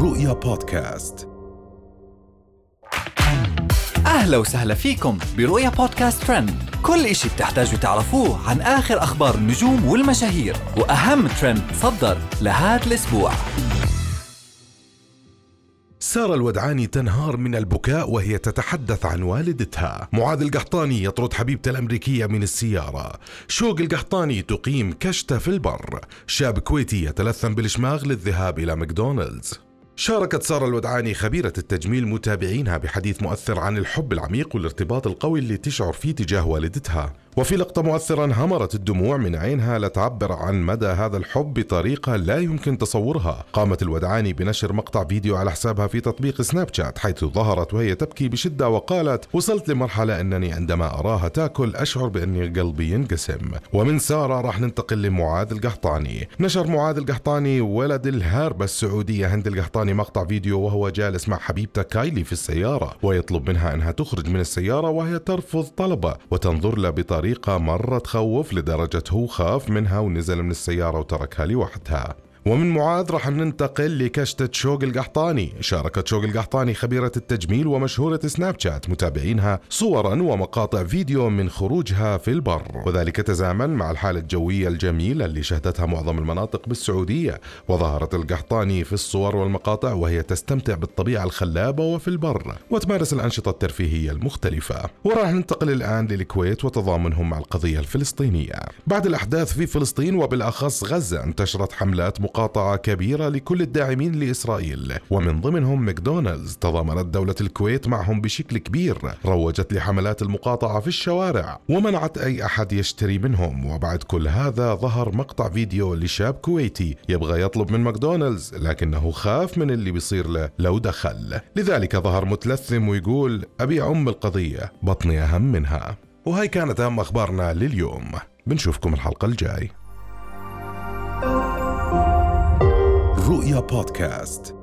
رؤيا بودكاست. أهلا وسهلا فيكم برؤيا بودكاست ترند. كل إشي بتحتاجوا تعرفوه عن آخر أخبار النجوم والمشاهير وأهم ترند صدر لهذا الأسبوع. سارة الودعاني تنهار من البكاء وهي تتحدث عن والدتها. معاذ القحطاني يطرد حبيبته الأمريكية من السيارة. شوق القحطاني تقيم كشتة في البر. شاب كويتي يتلثم بالشماغ للذهاب إلى ماكدونالدز. شاركت سارة الودعاني خبيرة التجميل متابعينها بحديث مؤثر عن الحب العميق والارتباط القوي اللي تشعر فيه تجاه والدتها. وفي لقطة مؤثرة انهمرت الدموع من عينها لتعبر عن مدى هذا الحب بطريقة لا يمكن تصورها. قامت الودعاني بنشر مقطع فيديو على حسابها في تطبيق سناب شات حيث ظهرت وهي تبكي بشدة وقالت وصلت لمرحلة أنني عندما أراها تأكل أشعر بأني قلبي ينقسم. ومن سارة راح ننتقل لمعاذ القحطاني. نشر معاذ القحطاني ولد الهاربة السعودية. هند القحطاني مقطع فيديو وهو جالس مع حبيبته كايلي في السيارة ويطلب منها أنها تخرج من السيارة وهي ترفض طلبه وتنظر له بطريقة بطريقة مرة تخوف لدرجة هو خاف منها ونزل من السيارة وتركها لوحدها. ومن معاذ راح ننتقل لكشتة شوق القحطاني. شاركت شوق القحطاني خبيرة التجميل ومشهورة سناب شات متابعينها صورا ومقاطع فيديو من خروجها في البر. وذلك تزامن مع الحالة الجوية الجميلة اللي شهدتها معظم المناطق بالسعودية. وظهرت القحطاني في الصور والمقاطع وهي تستمتع بالطبيعة الخلابة وفي البر وتمارس الأنشطة الترفيهية المختلفة. وراح ننتقل الآن للكويت وتضامنهم مع القضية الفلسطينية. بعد الأحداث في فلسطين وبالأخص غزة انتشرت حملات مقاطعة كبيرة لكل الداعمين لإسرائيل. ومن ضمنهم ماكدونالدز. تضامنت دولة الكويت معهم بشكل كبير. روجت لحملات المقاطعة في الشوارع. ومنعت أي أحد يشتري منهم. وبعد كل هذا ظهر مقطع فيديو لشاب كويتي يبغى يطلب من ماكدونالدز لكنه خاف من اللي بيصير له لو دخل. لذلك ظهر متلثم ويقول أبي أم القضية بطني أهم منها. وهي كانت أهم أخبارنا لليوم. بنشوفكم الحلقة الجاي. رؤيا بودكاست.